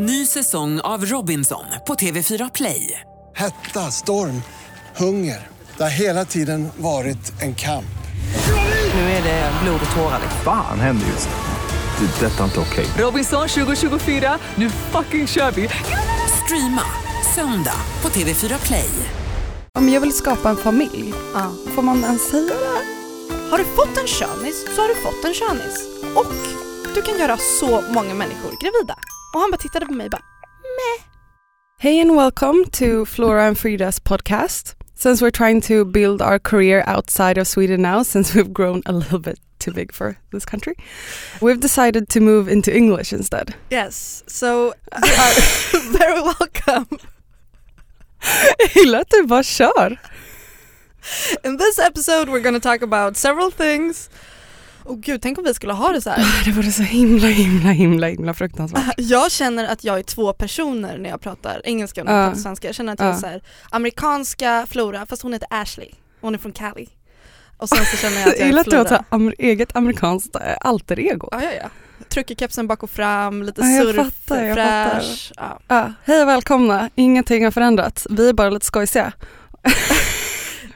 Ny säsong av Robinson på TV4 Play. Hetta, storm, hunger. Det har hela tiden varit en kamp. Nu är det blod och tårar. Fan händer just nu. Det. är Detta är inte okej. Robinson 2024, nu fucking kör vi! Streama söndag på TV4 Play. Om jag vill skapa en familj, får man ens säga det? Har du fått en könis så har du fått en könis. Och du kan göra så många människor gravida. Och han bara tittade på mig och bara Hey and welcome to Flora and Frida's podcast. Since we're trying to build our career outside of Sweden now, since we've grown a little bit too big for this country, we've decided to move into English instead. Yes, so you are very welcome. Jag gillar att du bara kör. In this episode we're gonna talk about several things. Och gud, tänk om vi skulle ha det så här. Det vore så himla, himla, himla, himla fruktansvärt. Jag känner att jag är två personer när jag pratar engelska och när jag Ja. pratar svenska. Jag känner att jag är så här, amerikanska Flora, fast hon heter Ashley. Hon är från Cali. Och sen så känner jag att Jag jag gillar är att du har Flora. amer- eget amerikanskt eh, alter ego. Ja, ja, ja. Trycker kepsen bak och fram, lite Ja, surf, fattar, jag fattar. fräsch. Ja. Ja, hej och välkomna, ingenting har förändrats. Vi är bara lite skojsiga.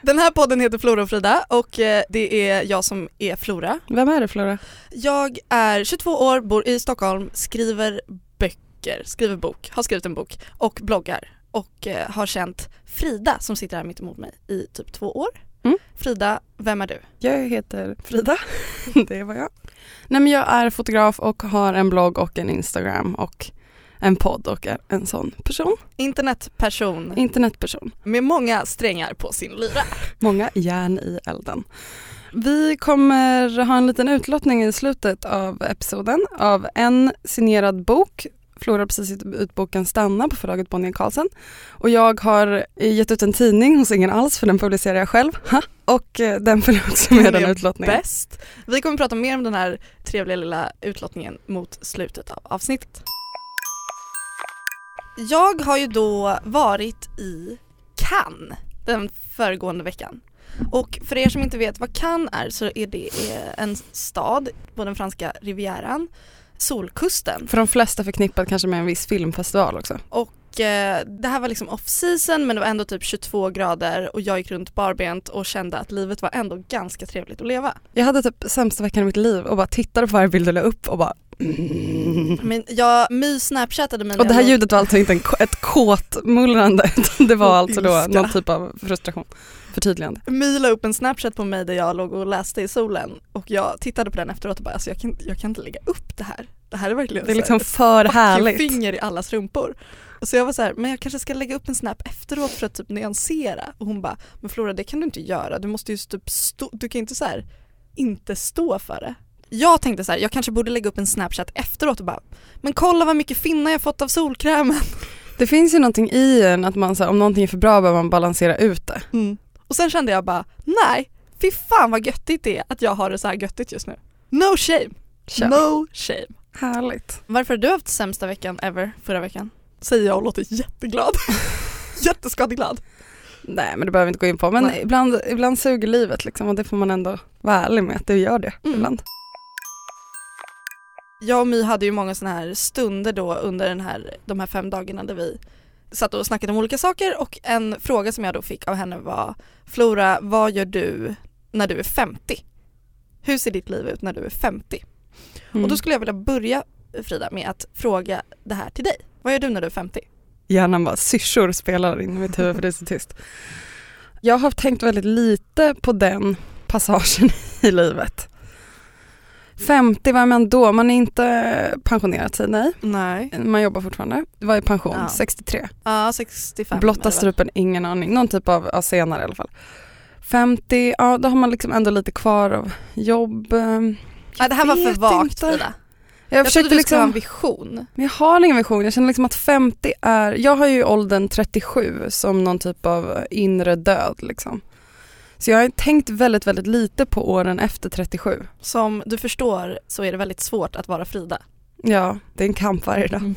Den här podden heter Flora och Frida och eh, det är jag som är Flora. Vem är det Flora? Jag är 22 år, bor i Stockholm, skriver böcker, skriver bok, har skrivit en bok och bloggar och eh, har känt Frida som sitter här mitt emot mig i typ två år. Mm. Frida, vem är du? Jag heter Frida, det var jag. Nej men jag är fotograf och har en blogg och en Instagram och en podd och en sån person. Internetperson Internetperson. med många strängar på sin lyra. Många järn i elden. Vi kommer ha en liten utlottning i slutet av episoden av en signerad bok. Flora har precis gett ut boken Stanna på förlaget Bonnier Carlsen. Och jag har gett ut en tidning hos ingen alls för den publicerar jag själv. Ha! Och eh, den följer också med Den utlottningen. Bäst. Vi kommer prata mer om den här trevliga lilla utlottningen mot slutet av avsnittet. Jag har ju då varit i Cannes den föregående veckan. Och för er som inte vet vad Cannes är så är det en stad på den franska rivieran, Solkusten. För de flesta förknippat kanske med en viss filmfestival också. Och eh, det här var liksom off season men det var ändå typ 22 grader och jag gick runt barbent och kände att livet var ändå ganska trevligt att leva. Jag hade typ sämsta veckan i mitt liv och bara tittade på varje bild jag la upp och bara mm. Men jag my-snapchattade mig Och det här ljudet var alltså inte en, ett kåtmullrande utan det var Och alltså då någon typ av frustration. Förtydligande. My la upp en snapchat på mig där jag låg och läste i solen och jag tittade på den efteråt och bara alltså jag kan, jag kan inte lägga upp det här. Det här är verkligen Det är liksom för härligt. finger i allas rumpor. Och så jag var så här, men jag kanske ska lägga upp en snap efteråt för att typ nyansera. Och hon bara, men Flora det kan du inte göra, du måste ju typ stå, du kan inte så här inte stå för det. Jag tänkte så här, jag kanske borde lägga upp en snapchat efteråt och bara, men kolla vad mycket finnar jag fått av solkrämen. Det finns ju någonting i en att man så här, om någonting är för bra behöver man balansera ut det. Mm. Och sen kände jag bara, nej, fy fan vad göttigt det är att jag har det så här göttigt just nu. No shame, Kör. no shame. Härligt. Varför har du haft sämsta veckan ever förra veckan? Säger jag och låter jätteglad. Jätteskadeglad. Nej men det behöver vi inte gå in på men Nej. ibland, ibland suger livet liksom och det får man ändå vara ärlig med att det gör det Mm. ibland. Jag och My hade ju många sådana här stunder då under den här, de här fem dagarna där vi satt och snackade om olika saker och en fråga som jag då fick av henne var Flora, vad gör du när du är 50? Hur ser ditt liv ut när du är 50? Mm. Och då skulle jag vilja börja Frida med att fråga det här till dig. Vad gör du när du är 50? Hjärnan bara syrsor spelar in i mitt huvud för det är så tyst. Jag har tänkt väldigt lite på den passagen i livet. 50, vad är man då? Man är inte pensionerat sig, nej. Nej. Man jobbar fortfarande. Vad är pension? Ja. 63. Ja, 65. är Blotta strupen, ingen aning. Någon typ av, ja, senare i alla fall. 50, ja då har man liksom ändå lite kvar av jobb. Ja, det här var för vagt inte. Frida. Jag, Jag försökte trodde du skulle ha en liksom, vision. men jag har ingen vision. Jag känner liksom att 50 är, jag har ju åldern 37 som någon typ av inre död liksom. Så jag har tänkt väldigt, väldigt lite på åren efter 37. Som du förstår så är det väldigt svårt att vara Frida. Ja, det är en kamp varje dag. Mm.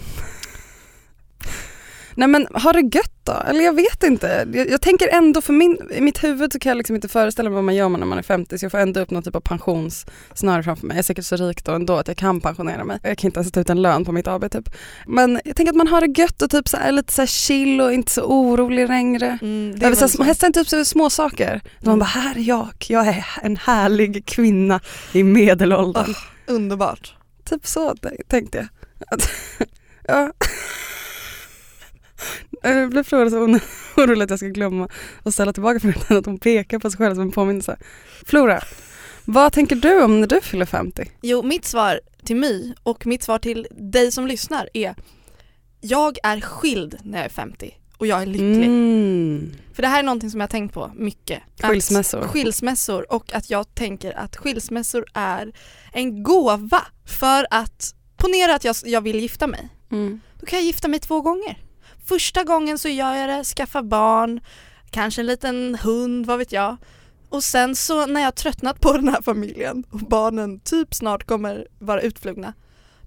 Nej men ha det gött då, eller jag vet inte. Jag, jag tänker ändå för min, i mitt huvud så kan jag liksom inte föreställa mig vad man gör när man är 50 så jag får ändå upp någon typ av pensionssnöre framför mig. Jag är säkert så rik då ändå att jag kan pensionera mig. Jag kan inte ens ta ut en lön på mitt AB typ. Men jag tänker att man har det gött och typ så här, lite så här chill och inte så orolig längre. Mm, det är väl så här, hästar inte upp sig över små saker. Man Mm. bara, här är jag, jag är en härlig kvinna i medelåldern. Underbart. Typ så tänkte jag. Ja. Jag blev Flora så orolig att jag ska glömma och ställa tillbaka frågan att hon pekar på sig själv som en påminnelse. Flora, vad tänker du om när du fyller 50? Jo, mitt svar till My och mitt svar till dig som lyssnar är jag är skild när jag är 50 och jag är lycklig. Mm. För det här är någonting som jag har tänkt på mycket. Att- Skilsmässor. Skilsmässor och att jag tänker att skilsmässor är en gåva för att ponera att jag, jag vill gifta mig. Mm. Då kan jag gifta mig två gånger. Första gången så gör jag det, skaffa barn, kanske en liten hund, vad vet jag. Och sen så när jag tröttnat på den här familjen och barnen typ snart kommer vara utflugna,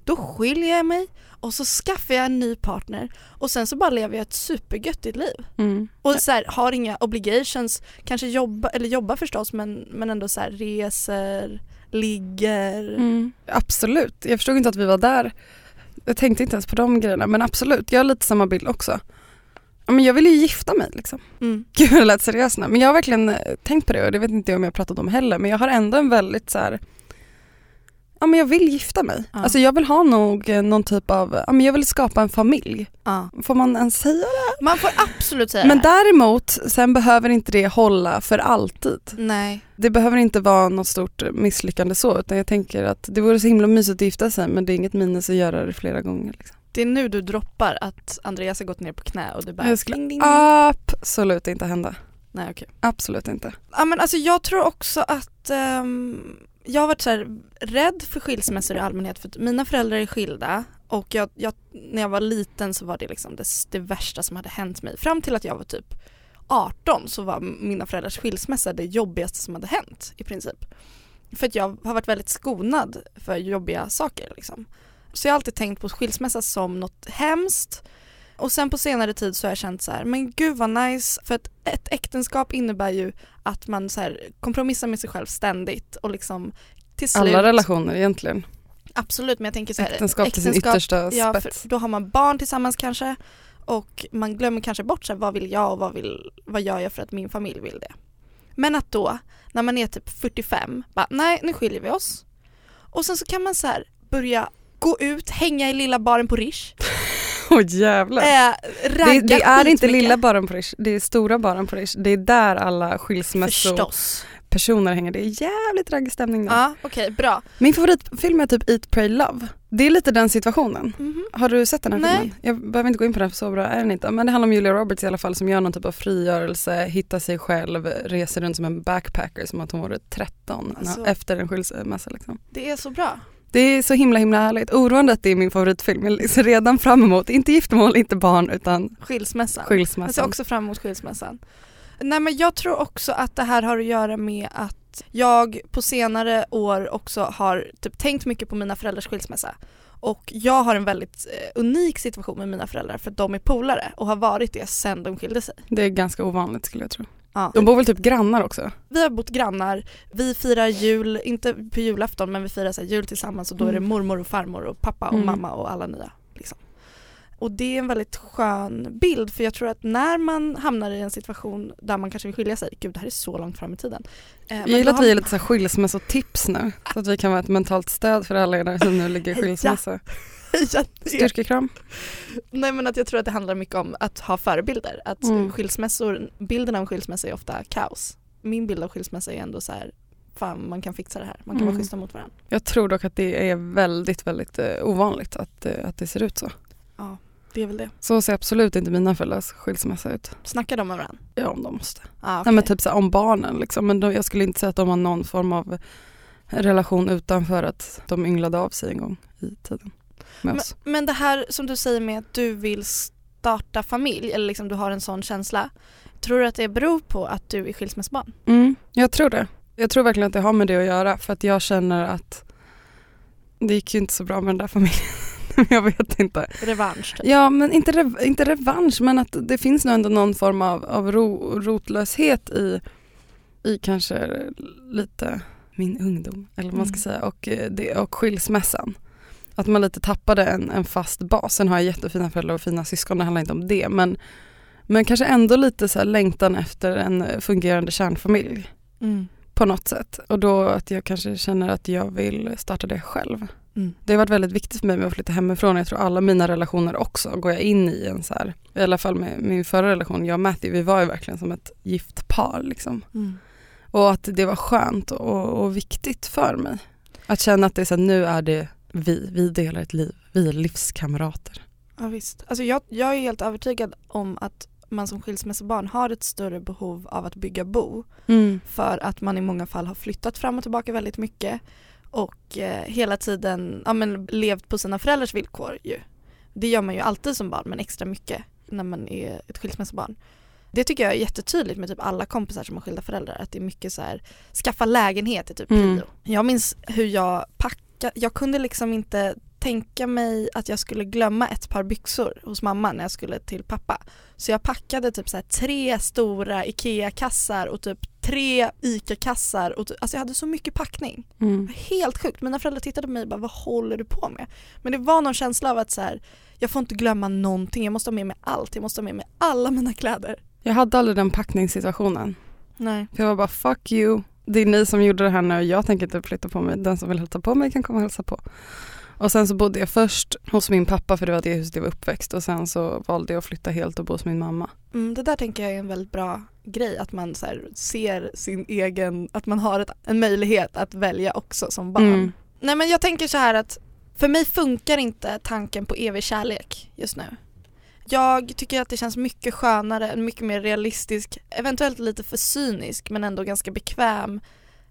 då skiljer jag mig och så skaffar jag en ny partner och sen så bara lever jag ett supergöttigt liv. Mm. Och så här, har inga obligations, kanske jobba, eller jobba förstås men, men ändå så här, reser, ligger. Mm. Absolut, jag förstod inte att vi var där. Jag tänkte inte ens på de grejerna men absolut, jag har lite samma bild också. Men jag vill ju gifta mig liksom. Mm. Gud det lät seriöst nu. Men jag har verkligen eh, tänkt på det och det vet inte jag om jag pratat om heller men jag har ändå en väldigt så här. Ja men jag vill gifta mig. Ja. Alltså jag vill ha nog eh, någon typ av, ja men jag vill skapa en familj. Ja. Får man ens säga det? Man får absolut säga Men det här. däremot, sen behöver inte det hålla för alltid. Nej. Det behöver inte vara något stort misslyckande så utan jag tänker att det vore så himla mysigt att gifta sig men det är inget minus att göra det flera gånger. Liksom. Det är nu du droppar att Andreas har gått ner på knä och du bara Det skulle ding, ding, ding. absolut inte hända. Nej okej. Absolut inte. Ja men alltså jag tror också att ehm, jag har varit så här rädd för skilsmässor i allmänhet för att mina föräldrar är skilda och jag, jag, när jag var liten så var det liksom det, det värsta som hade hänt mig. Fram till att jag var typ 18 så var mina föräldrars skilsmässa det jobbigaste som hade hänt i princip. För att jag har varit väldigt skonad för jobbiga saker liksom. Så jag har alltid tänkt på skilsmässa som något hemskt och sen på senare tid så har jag känt så här, men gud vad nice, för att ett äktenskap innebär ju att man så här kompromissar med sig själv ständigt och liksom till slut Alla relationer egentligen. Absolut men jag tänker så här, Äktenskap till sin yttersta ja, spets. då har man barn tillsammans kanske och man glömmer kanske bort så här, vad vill jag och vad, vill, vad gör jag för att min familj vill det. Men att då, när man är typ 45, bara nej nu skiljer vi oss. Och sen så kan man så här börja gå ut, hänga i lilla baren på Rish, Åh jävlar. äh, det, det är inte skitmycket. lilla baren på Rish, det är stora baren på Rish. Det är där alla skilsmässopersoner hänger. Det är jävligt raggig stämning där. Ja okej bra. Min favoritfilm är typ Eat, Pray, Love. Det är lite den situationen. Mhm. Har du sett den här Nej. filmen? Jag behöver inte gå in på den för så bra är den inte. Men det handlar om Julia Roberts i alla fall som gör någon typ av frigörelse, hittar sig själv, reser runt som en backpacker som att hon vore 13 Alltså. efter en skilsmässa. Liksom. Det är så bra. Det är så himla himla härligt. Oroande att det är min favoritfilm. Jag ser redan fram emot, inte giftermål, inte barn utan Skilsmässan. Jag ser skilsmässan. också fram emot skilsmässan. Nej men jag tror också att det här har att göra med att jag på senare år också har typ tänkt mycket på mina föräldrars skilsmässa. Och jag har en väldigt eh, unik situation med mina föräldrar för att de är polare och har varit det sedan de skilde sig. Det är ganska ovanligt skulle jag tro. Ja. De bor väl typ grannar också? Vi har bott grannar, vi firar jul, inte på julafton men vi firar så jul tillsammans och då är det Mm. mormor och farmor och pappa och Mm. mamma och alla nya. Liksom. Och det är en väldigt skön bild för jag tror att när man hamnar i en situation där man kanske vill skilja sig, gud det här är så långt fram i tiden. Eh, Jag gillar att vi har- ger lite så skilsmässotips nu. Så att vi kan vara ett mentalt stöd för alla er som nu ligger i skilsmässa. Ja, det- Styrkekram. Nej men att jag tror att det handlar mycket om att ha förebilder. Att Mm. skilsmässor, bilden av skilsmässa är ofta kaos. Min bild av skilsmässa är ändå så här, fan man kan fixa det här, man kan Mm. vara schyssta mot varandra. Jag tror dock att det är väldigt, väldigt eh, ovanligt att, eh, att det ser ut så. Ja, det är väl det. Så ser absolut inte mina föräldrars skilsmässa ut. Snackar de med varandra? Ja om de måste. Ah, Nej okej. men typ så här, om barnen liksom. Men de, jag skulle inte säga att de har någon form av relation utanför att de ynglade av sig en gång i tiden med men, oss. men det här som du säger med att du vill starta familj, eller liksom du har en sån känsla. Tror du att det beror på att du är skilsmässobarn? Mm, jag tror det. Jag tror verkligen att det har med det att göra för att jag känner att det gick ju inte så bra med den där familjen jag vet inte. Revansch typ. Ja men inte, rev, inte revansch men att det finns nog ändå någon form av, av ro, rotlöshet i, i kanske lite min ungdom eller vad man ska Mm. säga och, eh, det, och skilsmässan. Att man lite tappade en, en fast bas. Sen har jag jättefina föräldrar och fina syskon, det handlar inte om det men, men kanske ändå lite så längtan efter en fungerande kärnfamilj Mm. på något sätt. Och då att jag kanske känner att jag vill starta det själv. Mm. Det har varit väldigt viktigt för mig med att flytta hemifrån. Jag tror alla mina relationer också går jag in i en så här, i alla fall med min förra relation, jag och Matthew, vi var ju verkligen som ett gift par liksom. Mm. Och att det var skönt och, och viktigt för mig. Att känna att det är så här, nu är det vi, vi delar ett liv, vi är livskamrater. Ja visst. Alltså jag, jag är helt övertygad om att man som skilsmässobarn har ett större behov av att bygga bo för att man i många fall har flyttat fram och tillbaka väldigt mycket och eh, hela tiden ja, men, levt på sina föräldrars villkor ju. Det gör man ju alltid som barn men extra mycket när man är ett skilsmässobarn. Det tycker jag är jättetydligt med typ alla kompisar som har skilda föräldrar att det är mycket så här skaffa lägenhet är typ Mm. prio. Jag minns hur jag packade, jag kunde liksom inte tänka mig att jag skulle glömma ett par byxor hos mamma när jag skulle till pappa. Så jag packade typ så tre stora IKEA-kassar och typ tre ICA-kassar alltså jag hade så mycket packning. Mm. Helt sjukt. Mina föräldrar tittade på mig och bara vad håller du på med? Men det var någon känsla av att så här, jag får inte glömma någonting, jag måste ha med mig allt, jag måste ha med mig alla mina kläder. Jag hade aldrig den packningssituationen. Nej. För jag var bara fuck you, det är ni som gjorde det här nu och jag tänker inte flytta på mig. Den som vill hälsa på mig kan komma och hälsa på. Och sen så bodde jag först hos min pappa för det var det huset jag var uppväxt och sen så valde jag att flytta helt och bo hos min mamma. Mm, det där tänker jag är en väldigt bra grej, att man så ser sin egen, att man har ett, en möjlighet att välja också som barn. Mm. Nej men jag tänker så här att för mig funkar inte tanken på evig kärlek just nu. Jag tycker att det känns mycket skönare, en mycket mer realistisk, eventuellt lite för cynisk men ändå ganska bekväm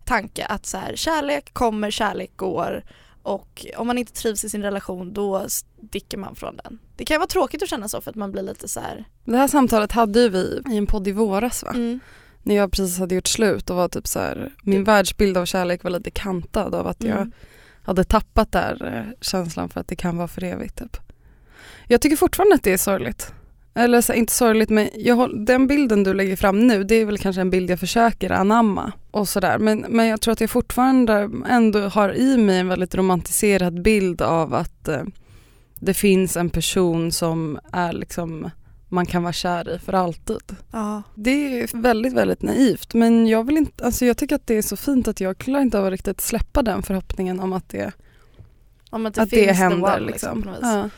tanke att så här, kärlek kommer, kärlek går och om man inte trivs i sin relation då sticker man från den. Det kan vara tråkigt att känna så för att man blir lite så här. Det här samtalet hade ju vi i en podd i våras va? Mm. När jag precis hade gjort slut och var typ så här, min världsbild av kärlek var lite kantad av att jag Mm. hade tappat där eh, känslan för att det kan vara för evigt typ. Jag tycker fortfarande att det är sorgligt. Eller så, inte sorgligt men jag, den bilden du lägger fram nu det är väl kanske en bild jag försöker anamma och sådär. Men, men jag tror att jag fortfarande ändå har i mig en väldigt romantiserad bild av att eh, det finns en person som är liksom man kan vara kär i för alltid. Ja. Det är väldigt, väldigt naivt men jag vill inte, alltså jag tycker att det är så fint att jag klarar inte av att riktigt släppa den förhoppningen om att det, Om att det att det händer one, liksom. Ja.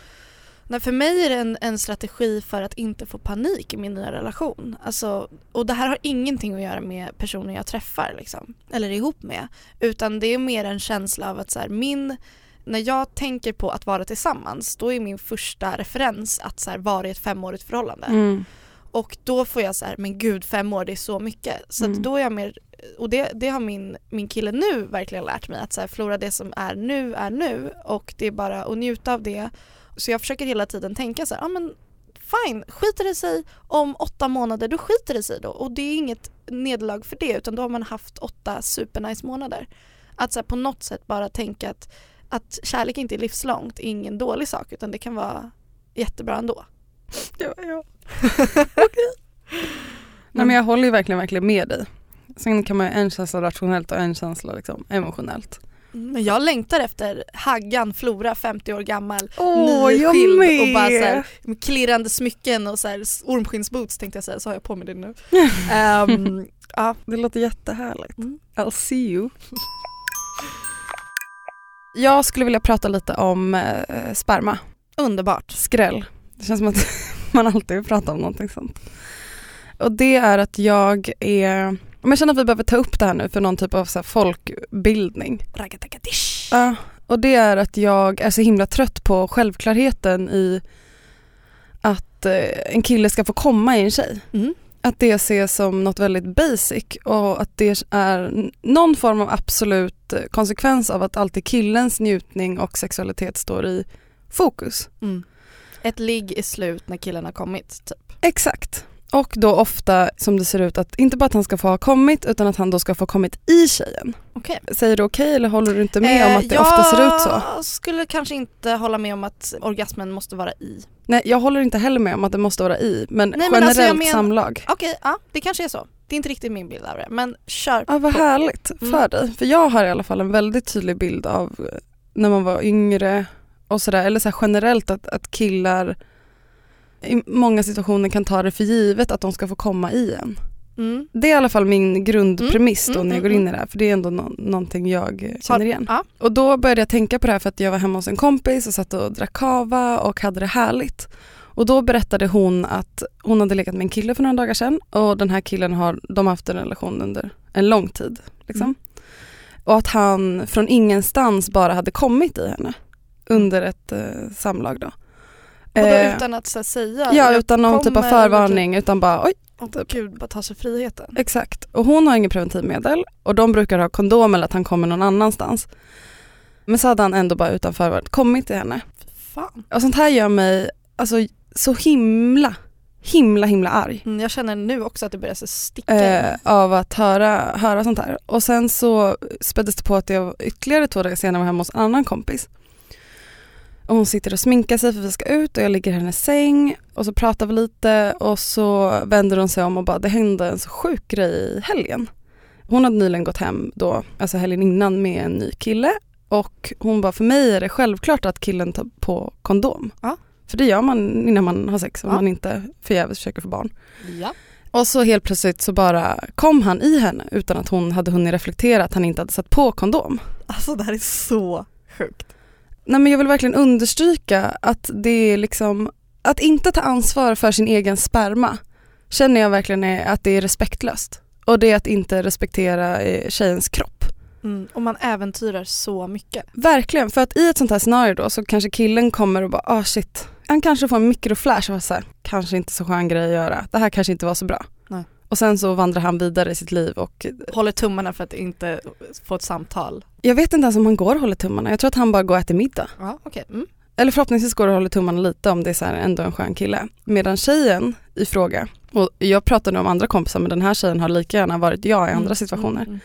Nej, för mig är det en, en strategi för att inte få panik i min nya relation. Alltså, och det här har ingenting att göra med personen jag träffar liksom, eller är ihop med. Utan det är mer en känsla av att så här, min, när jag tänker på att vara tillsammans då är min första referens att så här, vara i ett femårigt förhållande. Mm. Och då får jag så här, men gud fem år det är så mycket. Så Mm. då är jag mer, och det, det har min, min kille nu verkligen lärt mig att så här, förlora det som är nu är nu och det är bara att njuta av det. Så jag försöker hela tiden tänka så här, ja men fine, skiter det sig om åtta månader, då skiter det sig då. Och det är inget nederlag för det utan då har man haft åtta supernice månader. Att så här, på något sätt bara tänka att, att kärlek inte är livslångt är ingen dålig sak utan det kan vara jättebra ändå. Ja, ja. Nej men jag håller ju verkligen, verkligen med dig. Sen kan man ju en känsla rationellt och en känsla liksom emotionellt. Men jag längtar efter Haggan Flora, 50 år gammal, jag nyskild och bara så här, klirrande smycken och så här, ormskinnsboots tänkte jag säga, så har jag på mig det nu. Ehm, ja. Det låter jättehärligt. Mm. I'll see you. Jag skulle vilja prata lite om eh, sperma. Underbart. Skräll. Det känns som att man alltid vill prata om någonting sånt. Och det är att jag är, om jag känner att vi behöver ta upp det här nu för någon typ av så folkbildning. Raggatakadish. Ja, och det är att jag är så himla trött på självklarheten i att eh, en kille ska få komma i en tjej. Mm. Att det ses som något väldigt basic och att det är någon form av absolut eh, konsekvens av att alltid killens njutning och sexualitet står i fokus. Mm. Ett ligg är slut när killen har kommit typ. Exakt. Och då ofta som det ser ut att inte bara att han ska få ha kommit utan att han då ska få kommit i tjejen. Okej. Säger du okej eller håller du inte med om Eh, att det ofta ser ut så? Jag skulle kanske inte hålla med om att orgasmen måste vara i. Nej jag håller inte heller med om att det måste vara i men Nej, men generellt alltså, men- samlag. Okej, ja det kanske är så. Det är inte riktigt min bild av det, men kör Ja vad på. härligt Mm. för dig. För jag har i alla fall en väldigt tydlig bild av eh, när man var yngre och sådär eller så generellt att, att killar i många situationer kan ta det för givet att de ska få komma i en. Mm. Det är i alla fall min grundpremiss då Mm, när jag mm, går in i det här för det är ändå nå- någonting jag känner igen. Ja. Och då började jag tänka på det här för att jag var hemma hos en kompis och satt och drack kava och hade det härligt. Och då berättade hon att hon hade legat med en kille för några dagar sedan och den här killen har, de har haft en relation under en lång tid. Liksom. Mm. Och att han från ingenstans bara hade kommit i henne under ett eh, samlag då. Och då Eh, utan att här, säga Ja utan någon typ av förvarning utan bara oj Åh gud, bara ta sig friheten. Exakt. Och hon har inget preventivmedel och de brukar ha kondom eller att han kommer någon annanstans. Men så hade han ändå bara utan förvarning kommit till henne. Fan. Och sånt här gör mig alltså, så himla, himla, himla arg. Mm, jag känner nu också att det börjar så sticka. Eh, av att höra, höra sånt här. Och sen så späddes det på att jag ytterligare två dagar senare var hemma hos en annan kompis. Och hon sitter och sminkar sig för vi ska ut och jag ligger i hennes säng och så pratar vi lite och så vänder hon sig om och bara det hände en så sjuk grej i helgen. Hon hade nyligen gått hem då, alltså helgen innan med en ny kille och hon bara för mig är det självklart att killen tar på kondom. Ja. För det gör man innan man har sex om Ja. man inte förgäves försöker få barn. Ja. Och så helt plötsligt så bara kom han i henne utan att hon hade hunnit reflektera att han inte hade satt på kondom. Alltså det här är så sjukt. Nej men jag vill verkligen understryka att det är liksom, att inte ta ansvar för sin egen sperma känner jag verkligen är att det är respektlöst. Och det är att inte respektera eh, tjejens kropp. Mm. Och man äventyrar så mycket. Verkligen, för att i ett sånt här scenario då så kanske killen kommer och bara ah shit, han kanske får en mikroflash och så här, kanske inte så skön grej att göra, det här kanske inte var så bra. Och sen så vandrar han vidare i sitt liv och Håller tummarna för att inte få ett samtal. jag vet inte ens om han går och håller tummarna, jag tror att han bara går och äter middag. Ja, okej. Mm. Eller förhoppningsvis går och håller tummarna lite om det är så här ändå en skön kille. Medan tjejen i fråga, och jag pratar nu om andra kompisar men den här tjejen har lika gärna varit jag i andra Mm, situationer. mm,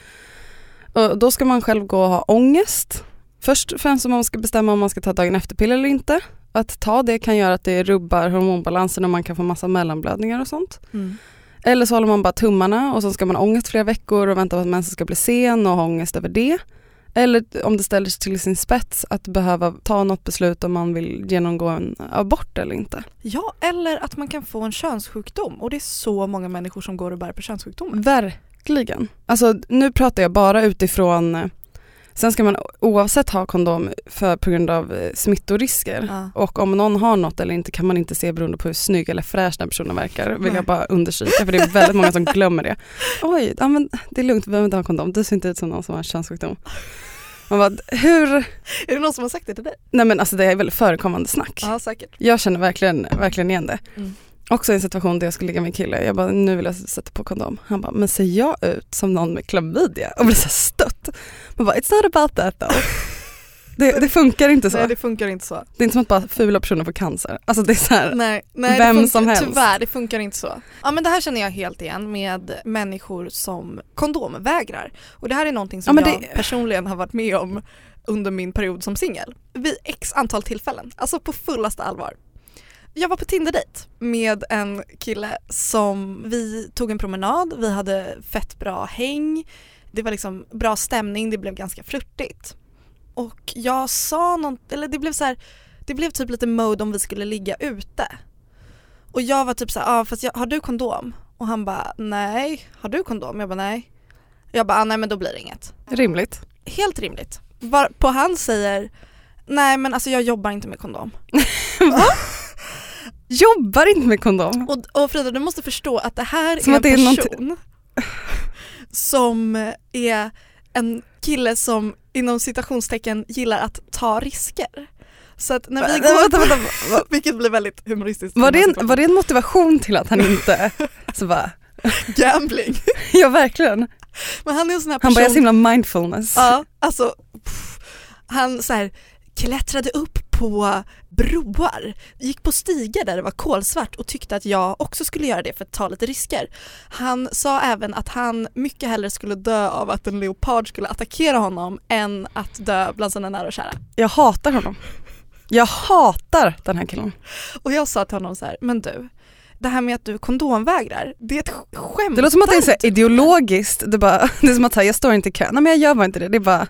Och då ska man själv gå och ha ångest. Först och främst om man ska bestämma om man ska ta dagen efter-piller eller inte. Att ta det kan göra att det rubbar hormonbalansen och man kan få massa mellanblödningar och sånt. mm. Eller så håller man bara tummarna och så ska man ha ångest flera veckor och vänta på att mensen ska bli sen och ha ångest över det. Eller om det ställer sig till sin spets att behöva ta något beslut om man vill genomgå en abort eller inte. Ja, eller att man kan få en könssjukdom och det är så många människor som går och bär på könssjukdomar. Verkligen. Alltså nu pratar jag bara utifrån, eh, sen ska man oavsett ha kondom för, på grund av eh, smittorisker. Ja. Och om någon har något eller inte kan man inte se beroende på hur snygg eller fräsch den personen verkar. Vill Nej. jag bara understryka för det är väldigt många som glömmer det. Oj, ja, men det är lugnt, vi behöver inte ha kondom. Du ser inte ut som någon som har en könssjukdom. Man bara, hur? Är det någon som har sagt det till dig? Nej men alltså det är väldigt förekommande snack. Ja, säkert. Jag känner verkligen, verkligen igen det. Mm. Också i en situation där jag skulle ligga med en kille, jag bara nu vill jag sätta på kondom. Han bara, men ser jag ut som någon med klamydia? Och blir så stött. Man bara, it's not about that though. Det, det funkar inte så. Nej, det funkar inte så. Det är inte som att bara fula personer får cancer. Alltså det är så här, Nej, nej Vem funkar, som helst. Tyvärr, det funkar inte så. Ja men det här känner jag helt igen med människor som kondomvägrar. Och det här är någonting som Ja, jag det- personligen har varit med om under min period som singel. Vid x antal tillfällen, alltså på fullaste allvar. Jag var på Tinder-dejt med en kille som vi tog en promenad, vi hade fett bra häng, det var liksom bra stämning, det blev ganska flörtigt. Och jag sa något, eller det blev så här, det blev typ lite mode om vi skulle ligga ute. Och jag var typ så här, ah, fast jag, har du kondom? Och han bara, nej. Har du kondom? Jag bara, nej. Jag bara, ah, nej men då blir det inget. rimligt. Helt rimligt. Var, på han säger, nej men alltså jag jobbar inte med kondom. Jobbar inte med kondom. Och, och Frida du måste förstå att det här Som är att det är en person som är en kille som inom citationstecken gillar att ta risker. Så att när vi Vänta, går vänta, vänta, va- vilket blir väldigt humoristiskt. Var det, en, var det en motivation till att han inte, så bara, gambling? ja verkligen. Men han är en sån här person Han bara, jag är så himla mindfulness. Ja, alltså pff, han så här klättrade upp på broar, gick på stigar där det var kolsvart och tyckte att jag också skulle göra det för att ta lite risker. Han sa även att han mycket hellre skulle dö av att en leopard skulle attackera honom än att dö bland sina nära och kära. Jag hatar honom. Jag hatar den här killen. Och jag sa till honom så här, men du, det här med att du kondomvägrar, det är ett sk- skämt. Det låter som att det är så ideologiskt, det, är bara, det är som att säga, jag står inte i kö. Nej men jag gör bara inte det, det är bara,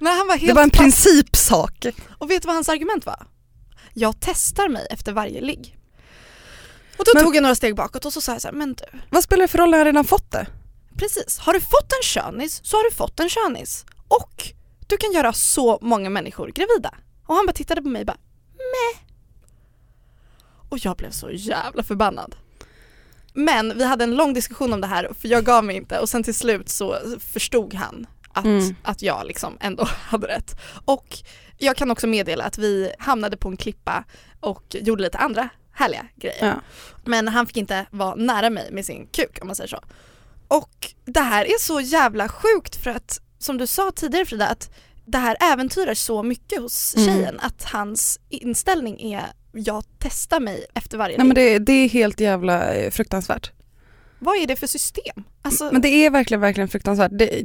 Nej, han var det helt bara en pass- principsak. Och vet du vad hans argument var? Jag testar mig efter varje ligg. Och då Men- tog jag några steg bakåt och så sa jag så här, men du, Vad spelar det för roll när jag redan fått det? precis, har du fått en könis så har du fått en könis. Och du kan göra så många människor gravida. Och han bara tittade på mig och bara, meh. Och jag blev så jävla förbannad. Men vi hade en lång diskussion om det här för jag gav mig inte och sen till slut så förstod han att, Mm. att jag liksom ändå hade rätt. Och jag kan också meddela att vi hamnade på en klippa och gjorde lite andra härliga grejer. Ja. Men han fick inte vara nära mig med sin kuk om man säger så. Och det här är så jävla sjukt för att som du sa tidigare Frida att det här äventyrar så mycket hos Mm. tjejen att hans inställning är jag testar mig efter varje Nej men det, det är helt jävla eh, fruktansvärt. Vad är det för system? Alltså, Men det är verkligen, verkligen fruktansvärt. Det,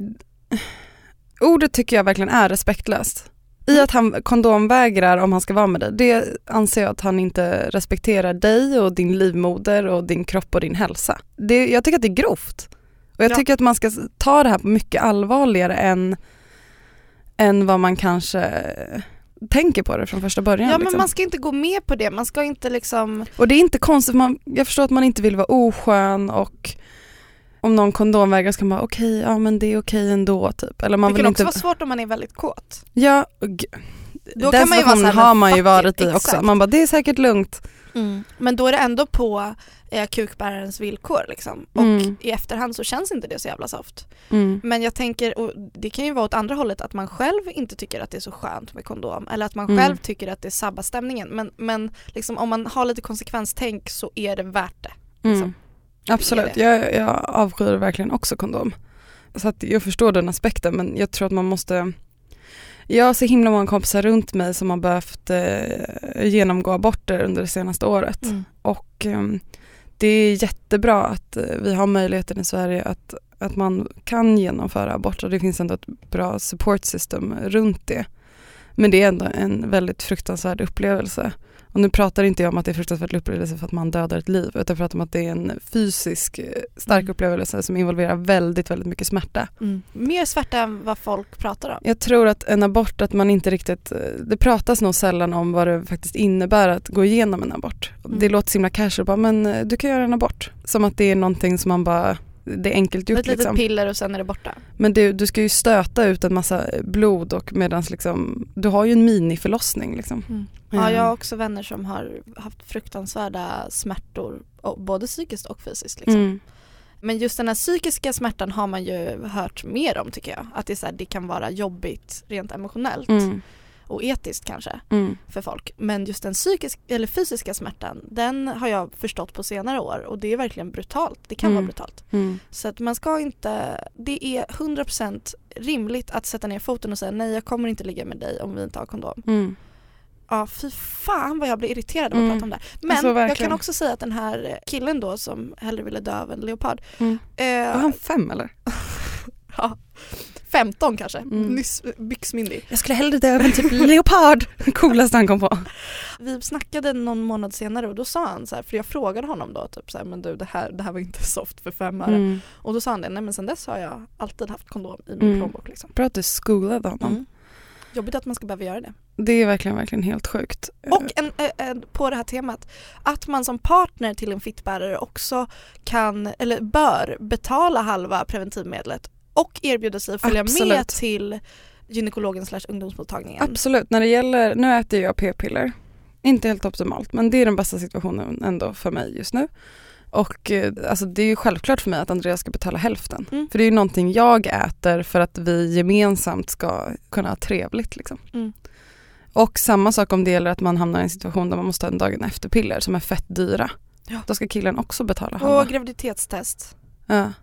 ordet tycker jag verkligen är respektlöst. I Mm. att han kondomvägrar om han ska vara med dig, det anser jag att han inte respekterar dig och din livmoder och din kropp och din hälsa. Det, jag tycker att det är grovt. Och jag Ja. tycker att man ska ta det här mycket allvarligare än, än vad man kanske tänker på det från första början. ja men liksom. man ska inte gå med på det, man ska inte liksom Och det är inte konstigt, man, jag förstår att man inte vill vara oskön och om någon kondomvägrar ska man bara okej, ja men det är okej ändå typ. Eller man Det kan inte... också vara svårt om man är väldigt kåt. Ja, och Då den situationen har man ju varit it, i också. exakt. Man bara det är säkert lugnt. Men då är det ändå på eh, kukbärarens villkor liksom. Och Mm. i efterhand så känns inte det så jävla soft. Mm. Men jag tänker, och det kan ju vara åt andra hållet att man själv inte tycker att det är så skönt med kondom eller att man Mm. själv tycker att det sabbar stämningen. Men, men liksom, om man har lite konsekvenstänk så är det värt det. Liksom. Absolut, jag, jag avskyr verkligen också kondom. Så att jag förstår den aspekten men jag tror att man måste jag har så himla många kompisar runt mig som har behövt eh, genomgå aborter under det senaste året. Mm. Och ehm, det är jättebra att eh, vi har möjligheten i Sverige att, att man kan genomföra abort och det finns ändå ett bra support system runt det. Men det är ändå en väldigt fruktansvärd upplevelse. Och nu pratar inte jag om att det är en fruktansvärd upplevelse för att man dödar ett liv utan pratar om att det är en fysisk eh, stark Mm. upplevelse som involverar väldigt, väldigt mycket smärta. Mer svärta än vad folk pratar om. Jag tror att en abort, att man inte riktigt, eh, det pratas nog sällan om vad det faktiskt innebär att gå igenom en abort. Mm. Det låter så himla casual, bara, men eh, du kan göra en abort. Som att det är någonting som man bara, det är enkelt gjort Ett litet liksom. piller och sen är det borta. Men du, du ska ju stöta ut en massa blod och medans liksom, du har ju en miniförlossning liksom. Ja, jag har också vänner som har haft fruktansvärda smärtor, både psykiskt och fysiskt. Liksom. Mm. Men just den här psykiska smärtan har man ju hört mer om tycker jag. Att det, är så här, det kan vara jobbigt rent emotionellt Mm. Och etiskt kanske Mm. för folk. Men just den psykisk, eller fysiska smärtan, den har jag förstått på senare år och det är verkligen brutalt. Det kan Mm. vara brutalt. Mm. Så att man ska inte, det är 100% rimligt att sätta ner foten och säga nej jag kommer inte ligga med dig om vi inte har kondom. Mm. Ja fy fan vad jag blir irriterad av att Mm. prata om det här. Men Alltså, jag kan också säga att den här killen då som hellre ville dö av en leopard. Mm. Eh, Var han fem eller? ja, 15 kanske, Mm. nyss byxmyndig. Jag skulle hellre dö av en typ leopard. Coolaste han kom på. Vi snackade någon månad senare och då sa han så här, för jag frågade honom då typ så här, men du det här, det här var inte soft för fem öre. Mm. Och då sa han det, nej men sen dess har jag alltid haft kondom i min Mm. plånbok liksom. Bra att du skolade honom. Mm. Jobbigt att man ska behöva göra det. Det är verkligen, verkligen helt sjukt. Och en, eh, en, på det här temat, att man som partner till en fittbärare också kan, eller bör, betala halva preventivmedlet och erbjuda sig att följa med Absolut. till gynekologen slash ungdomsmottagningen. Absolut, när det gäller, nu äter jag p-piller. Inte helt optimalt men det är den bästa situationen ändå för mig just nu. Och eh, alltså, det är ju självklart för mig att Andreas ska betala hälften. Mm. För det är ju någonting jag äter för att vi gemensamt ska kunna ha trevligt. Liksom. Mm. Och samma sak om det gäller att man hamnar i en situation där man måste ha en dagen efter-piller som är fett dyra. Ja. Då ska killen också betala halva. Och graviditetstest. Ja.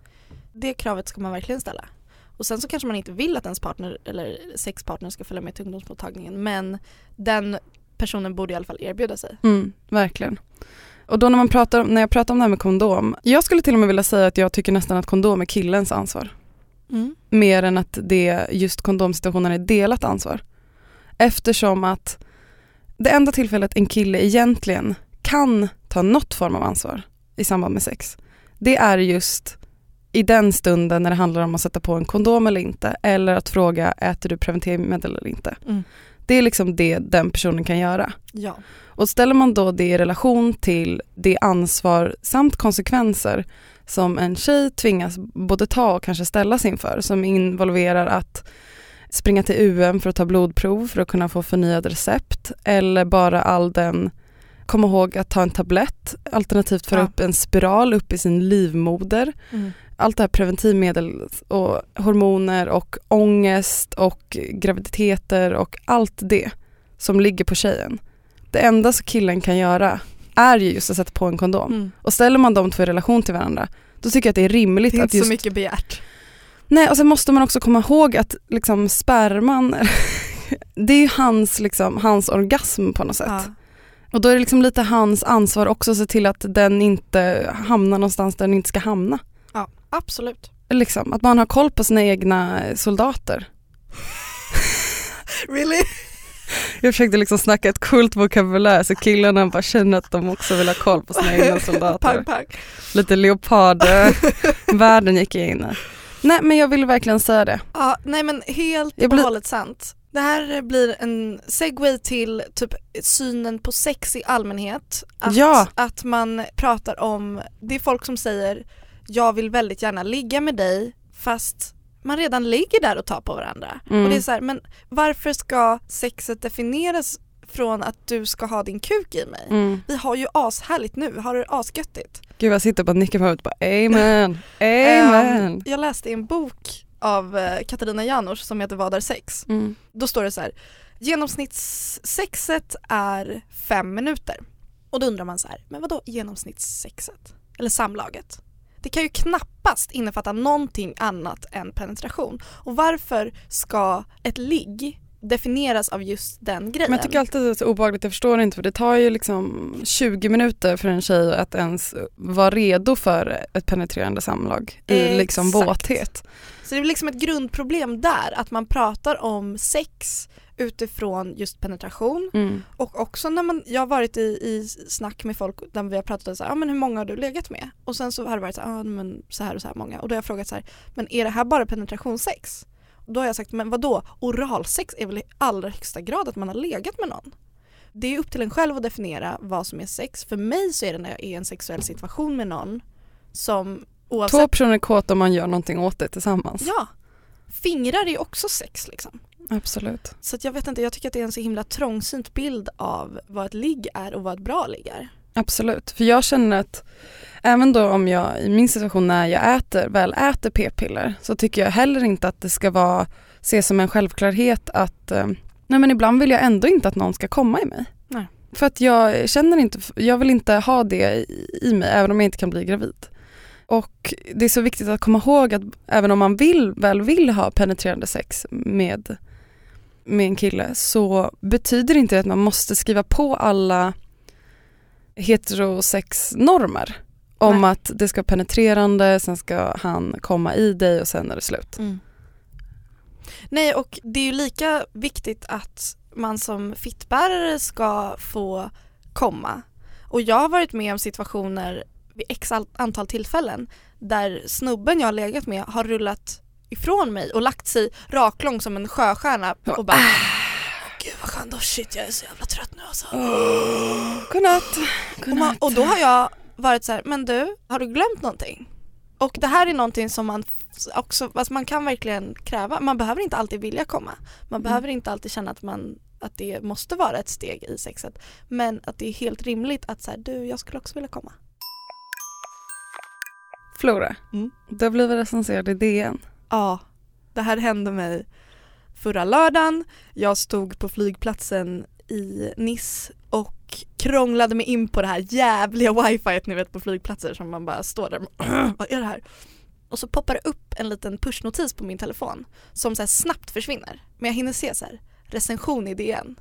Det kravet ska man verkligen ställa. Och sen så kanske man inte vill att ens partner eller sexpartner ska följa med till ungdomsmottagningen men den personen borde i alla fall erbjuda sig. Mm, verkligen. Och då när, man pratar, när jag pratar om det här med kondom, jag skulle till och med vilja säga att jag tycker nästan att kondom är killens ansvar. Mm. Mer än att det just kondomsituationen är delat ansvar. Eftersom att det enda tillfället en kille egentligen kan ta något form av ansvar i samband med sex, det är just i den stunden när det handlar om att sätta på en kondom eller inte eller att fråga äter du preventivmedel eller inte. Mm. Det är liksom det den personen kan göra. Ja. Och ställer man då det i relation till det ansvar samt konsekvenser som en tjej tvingas både ta och kanske ställas inför som involverar att springa till UM för att ta blodprov för att kunna få förnyad recept eller bara all den komma ihåg att ta en tablett alternativt föra Ja. upp en spiral upp i sin livmoder Mm. Allt det här preventivmedel och hormoner och ångest och graviditeter och allt det som ligger på tjejen. Det enda som killen kan göra är ju just att sätta på en kondom. Mm. Och ställer man de två i relation till varandra då tycker jag att det är rimligt Det är att inte just... så mycket begärt. Nej och sen måste man också komma ihåg att liksom sperman, det är ju hans, liksom, hans orgasm på något sätt. Ja. Och då är det liksom lite hans ansvar också att se till att den inte hamnar någonstans där den inte ska hamna. Absolut. Liksom, att man har koll på sina egna soldater. Really? Jag försökte liksom snacka ett coolt vokabulär så killarna bara känner att de också vill ha koll på sina egna soldater. pang pang. Lite leopardvärlden gick jag in i. Nej men jag vill verkligen säga det. Ja, nej men helt och blir- hållet sant. Det här blir en segway till typ synen på sex i allmänhet. Att, Ja. att man pratar om, det är folk som säger jag vill väldigt gärna ligga med dig fast man redan ligger där och tar på varandra. Mm. Och det är så här, men varför ska sexet definieras från att du ska ha din kuk i mig? Mm. Vi har ju ashärligt nu, har det asgöttigt. Gud jag sitter bara och nickar på huvudet bara amen, Ehm, amen. jag läste i en bok av eh, Katarina Janouch som heter Vad är sex? Mm. Då står det så här, genomsnittssexet är fem minuter. Och då undrar man så här, men vadå genomsnittssexet? Eller samlaget? Det kan ju knappast innefatta någonting annat än penetration. Och varför ska ett ligg definieras av just den grejen? Men jag tycker alltid det är så obehagligt, jag förstår inte för det tar ju liksom 20 minuter för en tjej att ens vara redo för ett penetrerande samlag i liksom Exakt. våthet. Så det är liksom ett grundproblem där, att man pratar om sex utifrån just penetration Mm. och också när man, jag har varit i, i snack med folk där vi har pratat om så här, ah, men hur många har du legat med? Och sen så har det varit så här, ah, men så här och så här många och då har jag frågat så här, men är det här bara penetrationssex? Och då har jag sagt, men vadå, oralsex är väl i allra högsta grad att man har legat med någon? Det är upp till en själv att definiera vad som är sex. För mig så är det när jag är i en sexuell situation med någon som oavsett Två personer är kåta om man gör någonting åt det tillsammans. Ja, fingrar är också sex liksom. Absolut. Så jag vet inte, jag tycker att det är en så himla trångsynt bild av vad ett ligg är och vad ett bra ligg är. Absolut, för jag känner att även då om jag i min situation när jag äter, väl äter p-piller så tycker jag heller inte att det ska vara, ses som en självklarhet att eh, nej men ibland vill jag ändå inte att någon ska komma i mig. Nej. För att jag känner inte, jag vill inte ha det i, i mig även om jag inte kan bli gravid. Och det är så viktigt att komma ihåg att även om man vill, väl vill ha penetrerande sex med, med en kille så betyder inte det att man måste skriva på alla heterosexnormer om Nej. att det ska vara penetrerande, sen ska han komma i dig och sen är det slut. Nej och det är ju lika viktigt att man som fittbärare ska få komma. Och jag har varit med om situationer vid x al- antal tillfällen där snubben jag har legat med har rullat ifrån mig och lagt sig raklång som en sjöstjärna och bara Gud vad skönt, oh shit jag är så jävla trött nu alltså. Godnatt. Och, man, och då har jag varit så här, men du, har du glömt någonting? Och det här är någonting som man också, alltså man kan verkligen kräva, man behöver inte alltid vilja komma. Man behöver inte alltid känna att man att det måste vara ett steg i sexet. Men att det är helt rimligt att så här, du jag skulle också vilja komma. Flora, Mm. du har blivit recenserad i DN. Ja, det här hände mig förra lördagen. Jag stod på flygplatsen i Nice och krånglade mig in på det här jävliga wifi ni vet på flygplatser som man bara står där och vad är det här? och så poppar det upp en liten pushnotis på min telefon som så här snabbt försvinner. Men jag hinner se så här recension i DN.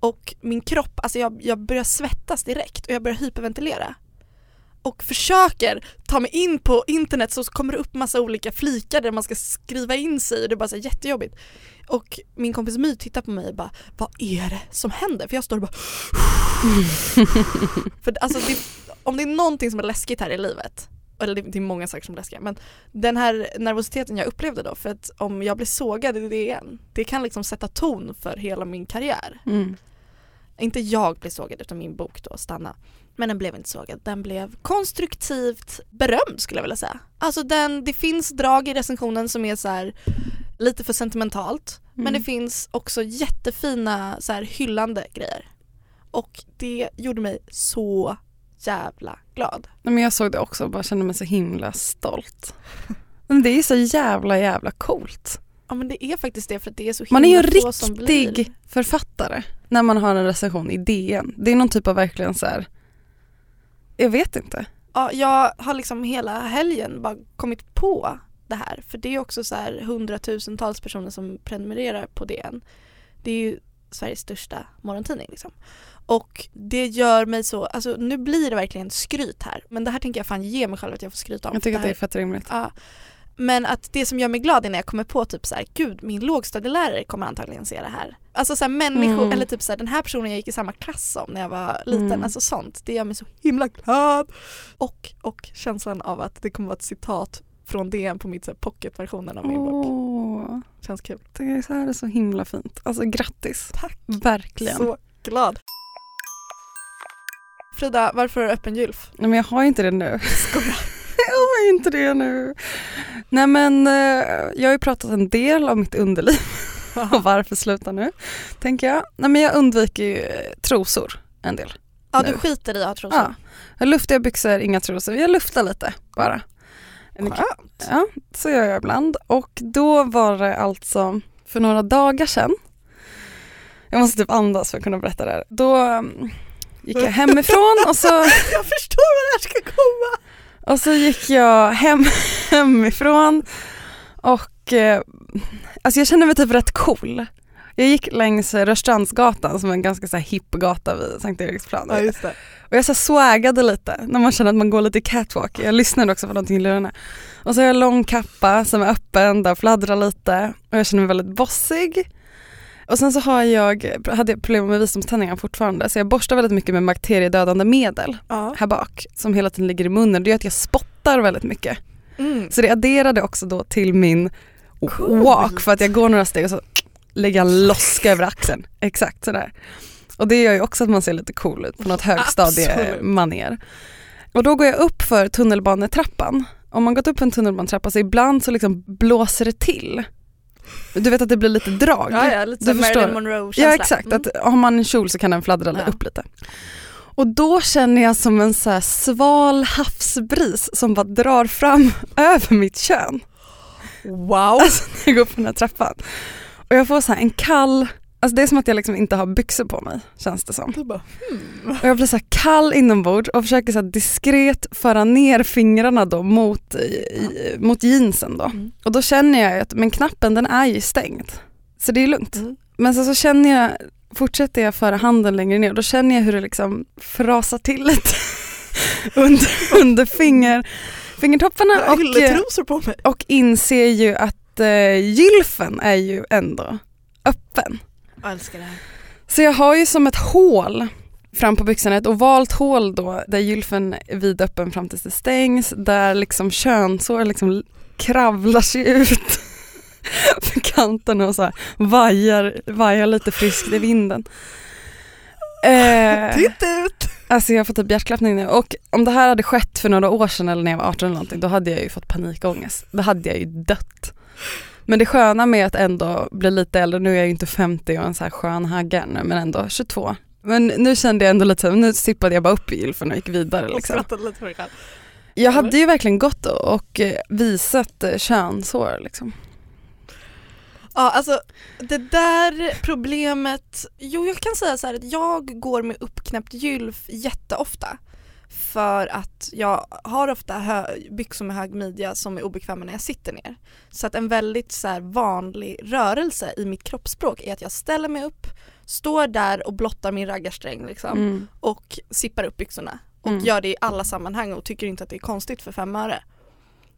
Och min kropp, alltså jag, jag börjar svettas direkt och jag börjar hyperventilera. Och försöker ta mig in på internet så kommer det upp massa olika flikar där man ska skriva in sig och det är bara så jättejobbigt. Och min kompis My tittar på mig och bara Vad är det som händer? För jag står och bara För alltså det, om det är någonting som är läskigt här i livet eller det, är många saker som är läskiga men den här nervositeten jag upplevde då för att om jag blir sågad i DN det kan liksom sätta ton för hela min karriär. Mm. Inte jag blev sågad utan min bok då, Stanna. Men den blev inte sågad, den blev konstruktivt berömd skulle jag vilja säga. Alltså den, det finns drag i recensionen som är så här lite för sentimentalt men det Mm. finns också jättefina så här hyllande grejer. Och det gjorde mig så jävla glad. Men jag såg det också och bara kände mig så himla stolt. Men det är så jävla jävla coolt. Ja men det är faktiskt det för det är så Man är ju himla som riktig författare när man har en recension i DN. Det är någon typ av verkligen så här. Jag vet inte. Ja, jag har liksom hela helgen bara kommit på det här för det är också så här hundratusentals personer som prenumererar på DN. Det är ju Sveriges största morgontidning liksom. Och det gör mig så, alltså nu blir det verkligen skryt här men det här tänker jag fan ge mig själv att jag får skryta om. Jag tycker att det är fett rimligt. ja. Men att det som gör mig glad är när jag kommer på typ så här, gud min lågstadielärare kommer antagligen se det här. Alltså så här människor, Mm. eller typ så här, den här personen jag gick i samma klass som när jag var liten, Mm. alltså sånt. Det gör mig så himla glad. Och, och känslan av att det kommer vara ett citat från DN på mitt pocketversionen av min bok. Åh, Känns kul. det är så här är så himla fint. Alltså grattis. Tack. Verkligen. Så glad. Frida, varför öppen gylf? Nej men jag har inte det nu. Skoja. Inte det nu. Nej men eh, jag har ju pratat en del om mitt underliv och varför sluta nu, tänker jag. Nej men jag undviker ju eh, trosor en del. Ja, Nu. du skiter i att ha trosor. Ja. Jag luftiga byxor, inga trosor. Jag luftar lite bara. Skönt. Ja, så gör jag ibland. Och då var det alltså för några dagar sedan. Jag måste typ andas för att kunna berätta det här. Då mm, gick jag hemifrån och så, Jag förstår vad det här ska komma. Och så gick jag hem, hemifrån och eh, alltså jag kände mig typ rätt cool. Jag gick längs Rörstrandsgatan som är en ganska så här hipp gata vid Sankt Eriksplan. Ja, just det. Och jag så swaggade lite när man känner att man går lite catwalk. Jag lyssnade också på någonting i lurarna. Och så har jag lång kappa som är öppen, där fladdrar lite och jag känner mig väldigt bossig. Och sen så har jag, hade jag problem med visdomständningar fortfarande så jag borstar väldigt mycket med bakteriedödande medel Ja. här bak som hela tiden ligger i munnen. Det gör att jag spottar väldigt mycket. Mm. Så det adderade också då till min Coolt. walk för att jag går några steg och så lägger jag en loska över axeln. Exakt sådär. Och det gör ju också att man ser lite cool ut på något högstadiemanér. Och då går jag upp för tunnelbanetrappan. Om man gått upp för en tunnelbanetrappa så ibland så liksom blåser det till. Du vet att det blir lite drag. Ja, ja, lite Du förstår. Marilyn Monroe-känsla. Ja exakt, Mm. att har man en kjol så kan den fladdra Ja. upp lite. Och då känner jag som en så här sval havsbris som bara drar fram över mitt kön Wow! alltså, när jag går upp den här trappan. Och jag får så här en kall, alltså det är som att jag liksom inte har byxor på mig känns det som. Du bara, hmm. Och jag blir så kall inombords och försöker så diskret föra ner fingrarna då mot, i, mot jeansen då. Mm. Och då känner jag att men knappen den är ju stängd. Så det är lugnt. Mm. Men sen så känner jag, fortsätter jag föra handen längre ner och då känner jag hur det liksom frasar till lite under, under finger, fingertopparna. Och, och inser ju att eh, gylfen är ju ändå öppen. Jag älskar det här. Så jag har ju som ett hål fram på byxorna, ett ovalt hål då där gylfen är vidöppen fram tills det stängs, där liksom könsår liksom kravlar sig ut för kanten och så här vajar, vajar lite friskt i vinden. Eh, Titt ut! Alltså jag har fått typ hjärtklappning nu och om det här hade skett för några år sedan eller när jag var 18 eller någonting då hade jag ju fått panikångest. Då hade jag ju dött. Men det sköna med att ändå bli lite äldre, nu är jag ju inte 50 och en så här skön hagga nu men ändå 22. Men nu kände jag ändå lite, nu sippade jag bara upp i gylfen och gick vidare liksom. Jag hade ju verkligen gått och, visat eh, könshår liksom. Ja alltså det där problemet, jo jag kan säga så här att jag går med uppknäppt gylf jätteofta. För att jag har ofta hö- byxor med hög midja som är obekväma när jag sitter ner. Så att en väldigt så vanlig rörelse i mitt kroppsspråk är att jag ställer mig upp, står där och blottar min raggarsträng liksom Mm. och sippar upp byxorna och Mm. gör det i alla sammanhang och tycker inte att det är konstigt för fem öre.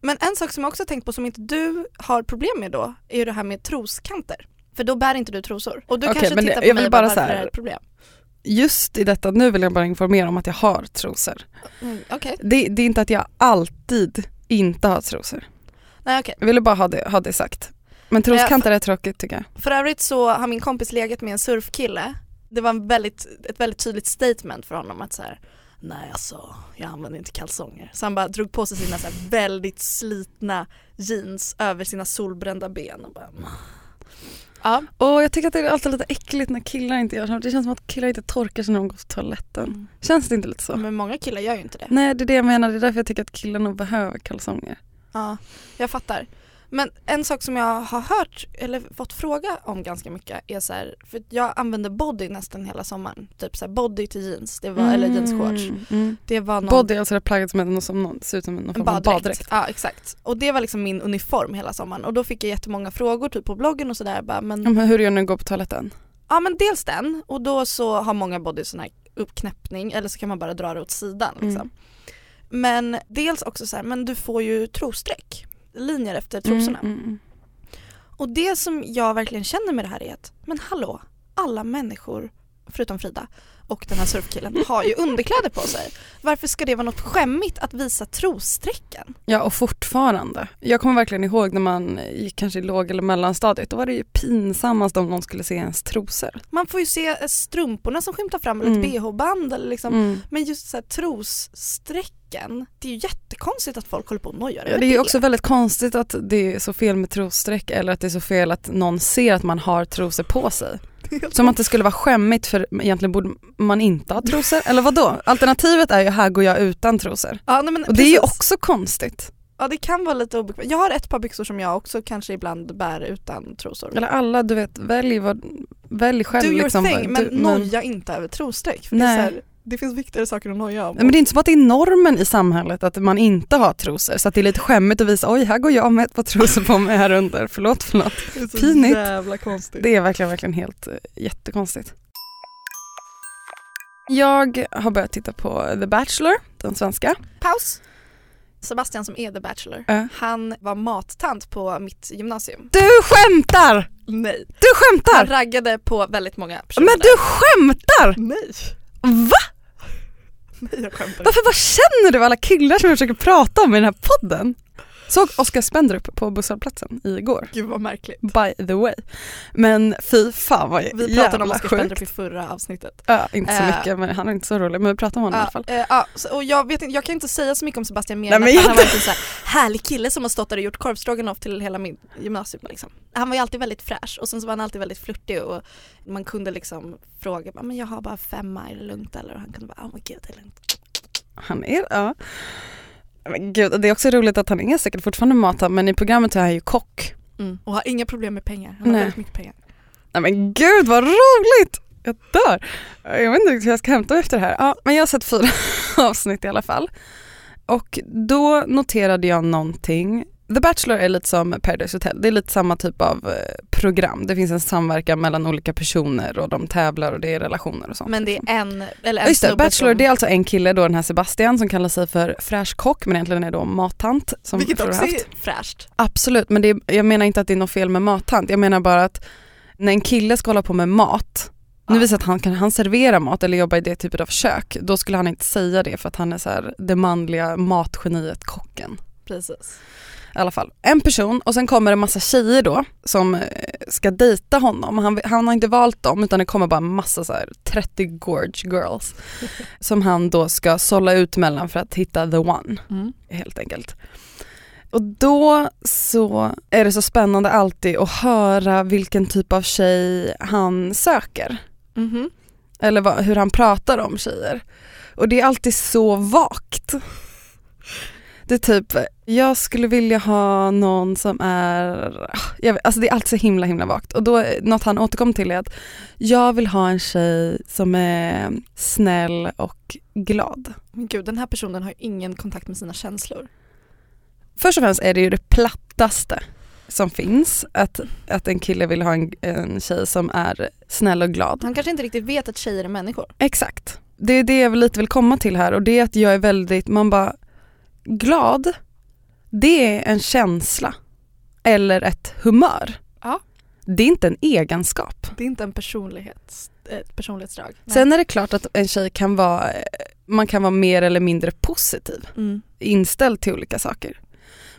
Men en sak som jag också har tänkt på som inte du har problem med då är ju det här med troskanter. För då bär inte du trosor. Och du Okej, kanske tittar på jag mig bara, så här- är det här ett problem? Just i detta nu vill jag bara informera om att jag har trosor. Mm, okej, Det, det är inte att jag alltid inte har trosor. nej okej. Jag ville bara ha det, ha det sagt. Men troskanter är tråkigt tycker jag. För övrigt så har min kompis legat med en surfkille. Det var en väldigt, ett väldigt tydligt statement för honom att så här, nej alltså jag använder inte kalsonger. Så han bara drog på sig sina så väldigt slitna jeans över sina solbrända ben och bara Ja. Och jag tycker att det är alltid lite äckligt när killar inte gör så. Det känns som att killar inte torkar sig när de går på toaletten. Mm. Känns det inte lite så? Men många killar gör ju inte det. Nej det är det jag menar, det är därför jag tycker att killar nog behöver kalsonger. Ja, jag fattar. Men en sak som jag har hört eller fått fråga om ganska mycket är så här, för jag använder body nästan hela sommaren. Typ så här body till jeans, det var, eller jeansshorts. Mm. Det var någon Body alltså det plagget som, som någon, ser ut som någon form av baddräkt. baddräkt. Ja exakt. Och det var liksom min uniform hela sommaren och då fick jag jättemånga frågor typ på bloggen och sådär men, Ja, men hur gör du när du går på toaletten? ja men dels den och då så har många body sån här uppknäppning eller så kan man bara dra det åt sidan liksom. Mm. Men dels också så här, men du får ju trossträck, linjer efter trosorna. Mm, mm, mm. Och det som jag verkligen känner med det här är att, men hallå, alla människor, förutom Frida och den här surfkillen, har ju underkläder på sig. Varför ska det vara något skämmigt att visa trossträcken? Ja och fortfarande. Jag kommer verkligen ihåg när man gick kanske i låg eller mellanstadiet, då var det ju pinsammast om någon skulle se ens trosor. Man får ju se eh, strumporna som skymtar fram eller ett Mm. bh-band eller liksom, Mm. men just så här trossträcken, det är ju jättekonstigt att folk håller på och nojar Ja, det är ju också väldigt konstigt att det är så fel med trossträck eller att det är så fel att någon ser att man har trosor på sig. Som att det skulle vara skämmigt för egentligen borde man inte ha trosor, eller vad då? Alternativet är ju här går jag utan trosor. Ja, nej, men Och det är ju precis. också konstigt. Ja det kan vara lite obekvämt. Jag har ett par byxor som jag också kanske ibland bär utan trosor. Eller alla, du vet, välj, vad, välj själv. Do your liksom, thing men noja inte över trossträck. För Nej. Det finns viktigare saker att noja om. Men det är inte som att det är normen i samhället att man inte har trosor så att det är lite skämmigt att visa oj här går jag med ett par trosor på mig här under, förlåt förlåt. det är så pinigt. jävla konstigt. Det är verkligen, verkligen helt eh, jättekonstigt. Jag har börjat titta på The Bachelor, den svenska. Paus. Sebastian som är The Bachelor, Ja. han var mattant på mitt gymnasium. Du skämtar! Nej. Du Han skämtar! raggade på väldigt många personer. Men du skämtar! Nej. Va? Nej jag skämtar Varför, bara känner du alla killar som jag försöker prata om i den här podden? Såg Oscar Spendrup på busshållplatsen igår. Gud vad märkligt. By the way. Men fy fan vad Vi pratade jävla om sjukt. Spendrup i förra avsnittet. Ja, inte så Äh. mycket men han är inte så rolig men vi pratar om honom i alla fall. Ja, eh, ja, så- och jag, vet inte, jag kan inte säga så mycket om Sebastian mer än att jag- han har varit en så här härlig kille som har stått där och gjort korvstroganoff till hela min gymnasium. Liksom. Han var ju alltid väldigt fräsch och sen så var han alltid väldigt flörtig och man kunde liksom fråga men jag har bara fem är det lugnt eller? Och han kunde bara, oh my god det är lugnt. Han är, ja. Men gud, det är också roligt att han är säkert fortfarande matad men i programmet är han ju kock. Och har inga problem med pengar, han har Nej. väldigt mycket pengar. Nej men gud vad roligt! Jag dör. Jag vet inte riktigt hur jag ska hämta efter det här. Ja, men jag har sett fyra avsnitt i alla fall. Och då noterade jag någonting. The Bachelor är lite som Paradise Hotel. Det är lite samma typ av eh, program. Det finns en samverkan mellan olika personer och de tävlar och det är relationer och sånt. Men det är en, eller en Just det, Bachelor som, det är alltså en kille då den här Sebastian som kallar sig för fräsch kock men egentligen är då mattant. Som vilket också haft. är fräscht. Absolut, men det är, jag menar inte att det är något fel med mattant. Jag menar bara att när en kille ska hålla på med mat, nu visar att han kan han servera mat eller jobba i det typet av kök, då skulle han inte säga det för att han är så här, det manliga matgeniet kocken. Precis. I alla fall, en person och sen kommer en massa tjejer då som eh, ska dejta honom. Han, han har inte valt dem utan det kommer bara en massa så här 30 gorge girls som han då ska sålla ut mellan för att hitta the one Mm. helt enkelt. Och då så är det så spännande alltid att höra vilken typ av tjej han söker. Mhm. Eller vad, hur han pratar om tjejer. Och det är alltid så vagt. Det är typ, jag skulle vilja ha någon som är, vet, alltså det är allt så himla himla vagt. Och då, något han återkom till är att jag vill ha en tjej som är snäll och glad. Men gud, den här personen har ju ingen kontakt med sina känslor. Först och främst är det ju det plattaste som finns, att, att en kille vill ha en, en tjej som är snäll och glad. Han kanske inte riktigt vet att tjejer är människor. Exakt. Det är det jag lite vill komma till här och det är att jag är väldigt, man bara, glad, det är en känsla eller ett humör. Ja. Det är inte en egenskap. Det är inte en personlighets, ett personlighetsdrag. Nej. Sen är det klart att en tjej kan vara, man kan vara mer eller mindre positiv, Mm. inställd till olika saker.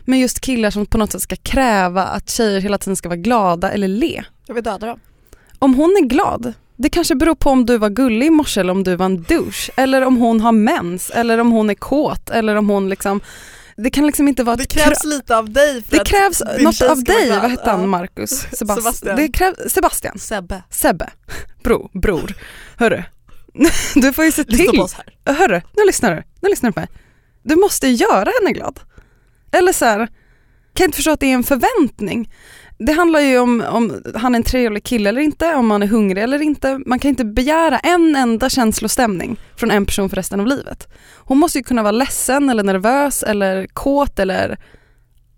Men just killar som på något sätt ska kräva att tjejer hela tiden ska vara glada eller le. Jag vill döda dem. Om hon är glad, det kanske beror på om du var gullig i morse eller om du var en douche. Eller om hon har mens, eller om hon är kåt, eller om hon liksom Det kan liksom inte vara Det krävs lite av dig för det att krävs din något av dig, vad hette Ja. han Marcus? Sebast- Sebastian. Det krävs, Sebastian, Sebbe. Sebbe, Bro, bror, hörru. Du får ju se Lyssna på till, oss här. hörru, nu lyssnar du, nu lyssnar du på mig. Du måste göra henne glad. Eller så här, kan jag inte förstå att det är en förväntning. Det handlar ju om om han är en trevlig kille eller inte, om han är hungrig eller inte. Man kan inte begära en enda känslostämning från en person för resten av livet. Hon måste ju kunna vara ledsen eller nervös eller kåt eller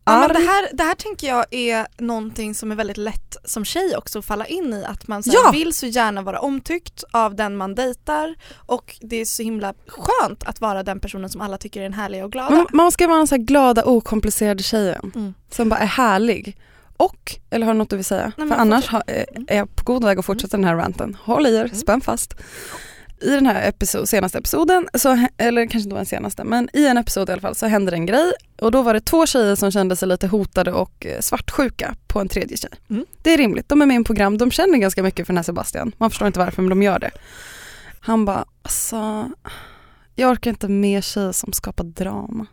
Ja, det, här, det här tänker jag är någonting som är väldigt lätt som tjej också att falla in i. Att man så Ja. vill så gärna vara omtyckt av den man dejtar och det är så himla skönt att vara den personen som alla tycker är den härliga och glada. Man, man ska vara den så glada, okomplicerade tjejen Mm. som bara är härlig. Och, eller har du något du vill säga? Nej, För annars har, eh, är jag på god väg att fortsätta den här ranten. Håll i er, Mm. spänn fast. I den här episod, senaste episoden, så, eller kanske inte var den senaste, men i en episod i alla fall så hände en grej och då var det två tjejer som kände sig lite hotade och eh, svartsjuka på en tredje tjej. Mm. Det är rimligt, de är med i en program, de känner ganska mycket för den här Sebastian. Man förstår inte varför men de gör det. Han bara, alltså, jag orkar inte med tjejer som skapar drama.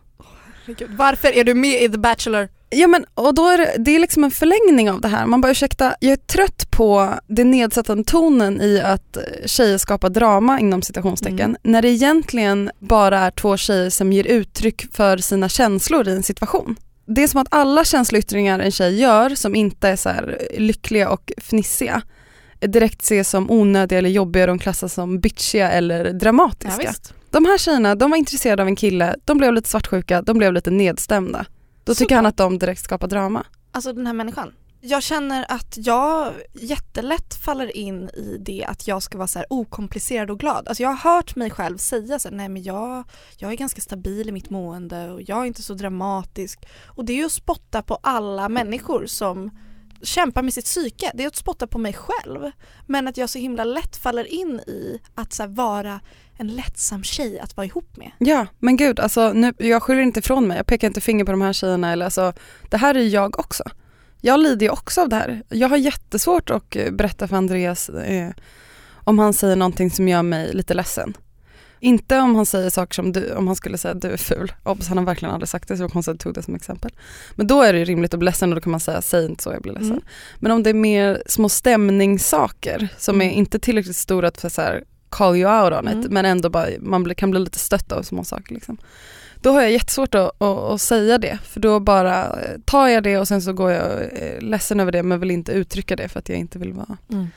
Varför är du med i The Bachelor? Ja men och då är det, det är liksom en förlängning av det här. Man bara ursäkta, jag är trött på den nedsättande tonen i att eh, tjejer skapar drama inom citationstecken Mm. när det egentligen bara är två tjejer som ger uttryck för sina känslor i en situation. Det är som att alla känsloyttringar en tjej gör som inte är så här lyckliga och fnissiga direkt ses som onödiga eller jobbiga, de klassas som bitchiga eller dramatiska. visst. De här tjejerna, de var intresserade av en kille, de blev lite svartsjuka, de blev lite nedstämda. Då tycker han att de direkt skapar drama. Alltså den här människan. Jag känner att jag jättelätt faller in i det att jag ska vara så här okomplicerad och glad. Alltså jag har hört mig själv säga så här, nej men jag, jag är ganska stabil i mitt mående och jag är inte så dramatisk. Och det är ju att spotta på alla människor som kämpar med sitt psyke. Det är att spotta på mig själv. Men att jag så himla lätt faller in i att så här, vara en lättsam tjej att vara ihop med. Ja, men gud, alltså, nu, jag skyller inte ifrån mig, jag pekar inte finger på de här tjejerna. Eller, alltså, det här är jag också. Jag lider ju också av det här. Jag har jättesvårt att eh, berätta för Andreas eh, om han säger någonting som gör mig lite ledsen. Inte om han säger saker som du, om han skulle säga att du är ful. Obs, han har verkligen aldrig sagt det så jag konstigt tog det som exempel. Men då är det ju rimligt att bli ledsen och då kan man säga säg inte så jag blir ledsen. Mm. Men om det är mer små stämningssaker som är Mm. inte tillräckligt stora för så här call you out on it Mm. men ändå bara, man kan bli lite stött av små saker liksom. Då har jag jättesvårt att, att, att säga det för då bara eh, tar jag det och sen så går jag eh, ledsen över det men vill inte uttrycka det för att jag inte vill vara den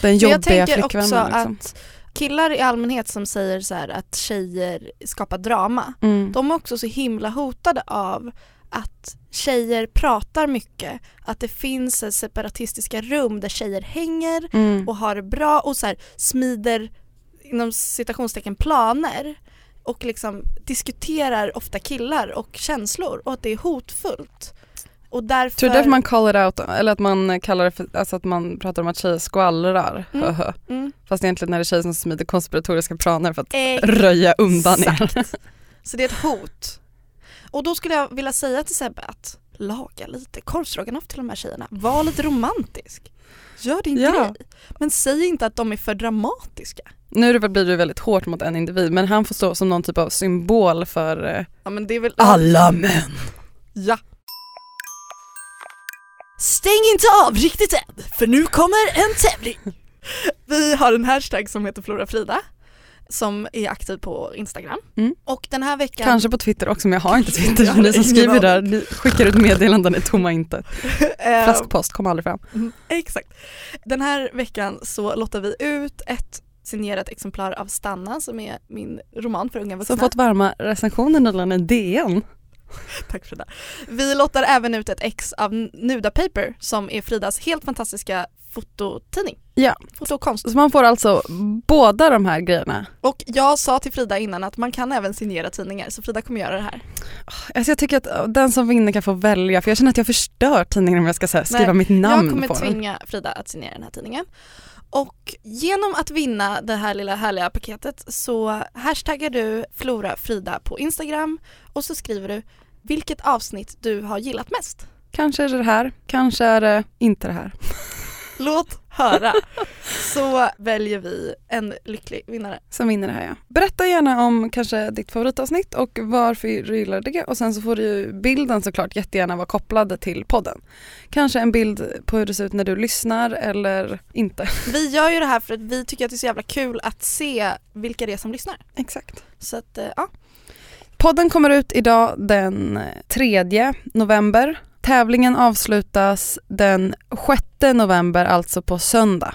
Men jobbiga jag tänker flickvännen. också Liksom. att killar i allmänhet som säger så att tjejer skapar drama, Mm. de är också så himla hotade av att tjejer pratar mycket, att det finns separatistiska rum där tjejer hänger Mm. och har det bra och så här smider inom citationstecken planer och liksom diskuterar ofta killar och känslor och att det är hotfullt. Och därför... Tror du därför man call it out, eller att man kallar det för, alltså att man pratar om att tjejer skvallrar, Mm. Mm. Fast egentligen är det tjejer som smider konspiratoriska planer för att Exakt. röja undan er. Så det är ett hot. Och då skulle jag vilja säga till Sebbe att laga lite korvstroganoff till de här tjejerna. Var lite romantisk. Gör din Ja. grej. Men säg inte att de är för dramatiska. Nu blir det väldigt hårt mot en individ men han får stå som någon typ av symbol för eh, Ja väl alla män. Ja. Stäng inte av riktigt än, för nu kommer en tävling. Vi har en hashtag som heter Flora Frida. som är aktiv på Instagram. Mm. Och den här veckan... Kanske på Twitter också men jag har inte Twitter. Så ni som skriver där, ni skickar ut meddelanden i tomma intet. eh, Flaskpost kom aldrig fram. Mm, exakt. Den här veckan så lottar vi ut ett signerat exemplar av Stanna som är min roman för unga vuxna. Som fått varma recensioner nyligen i DN. Tack Frida. Vi lottar även ut ett ex av Nuda Paper som är Fridas helt fantastiska fototidning. Ja. Fotokonst. Så man får alltså båda de här grejerna. Och jag sa till Frida innan att man kan även signera tidningar så Frida kommer göra det här. Alltså jag tycker att den som vinner kan få välja för jag känner att jag förstör tidningen om jag ska här, skriva Nej, mitt namn jag kommer på den. tvinga Frida att signera den här tidningen. Och genom att vinna det här lilla härliga paketet så hashtaggar du Flora Frida på Instagram och så skriver du vilket avsnitt du har gillat mest. Kanske är det det här, kanske är det inte det här. Låt höra. Så väljer vi en lycklig vinnare. Som vinner det här ja. Berätta gärna om kanske ditt favoritavsnitt och varför du gillar det och sen så får du ju bilden såklart jättegärna vara kopplad till podden. Kanske en bild på hur det ser ut när du lyssnar eller inte. Vi gör ju det här för att vi tycker att det är så jävla kul att se vilka det är som lyssnar. Exakt. Så att, eh, ja. Podden kommer ut idag den 3 november. Tävlingen avslutas den 6 november, alltså på söndag.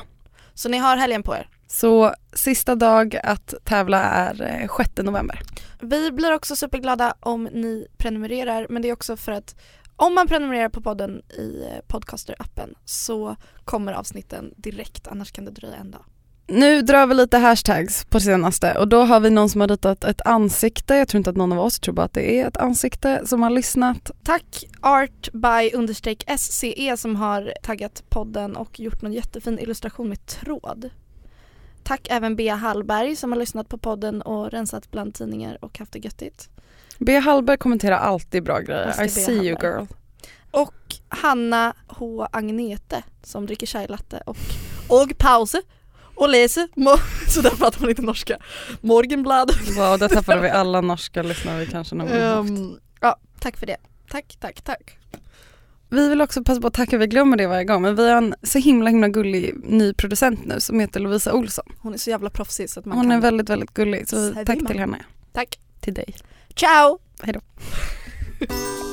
Så ni har helgen på er. Så sista dag att tävla är eh, 6 november. Vi blir också superglada om ni prenumererar men det är också för att om man prenumererar på podden i eh, Podcaster-appen så kommer avsnitten direkt annars kan det dröja en dag. Nu drar vi lite hashtags på senaste och då har vi någon som har ritat ett ansikte, jag tror inte att någon av oss tror bara att det är ett ansikte som har lyssnat. Tack Art by understreck SCE som har taggat podden och gjort någon jättefin illustration med tråd. Tack även Bea Hallberg som har lyssnat på podden och rensat bland tidningar och haft det göttigt. B. Hallberg kommenterar alltid bra grejer, I see you girl. Och Hanna H Agnete som dricker chai latte och och pause och läser, så där pratar man inte norska, Morgenblad. Wow, där tappade vi alla norska lyssnare vi kanske någon gång haft. Ehm, ja, tack för det. Tack, tack, tack. Vi vill också passa på att tacka, vi glömmer det varje gång, men vi har en så himla himla gullig ny producent nu som heter Lovisa Olsson. Hon är så jävla proffsig så att man Hon kan är väldigt, väldigt gullig, så tack till henne. Tack. Till dig. Ciao! Hej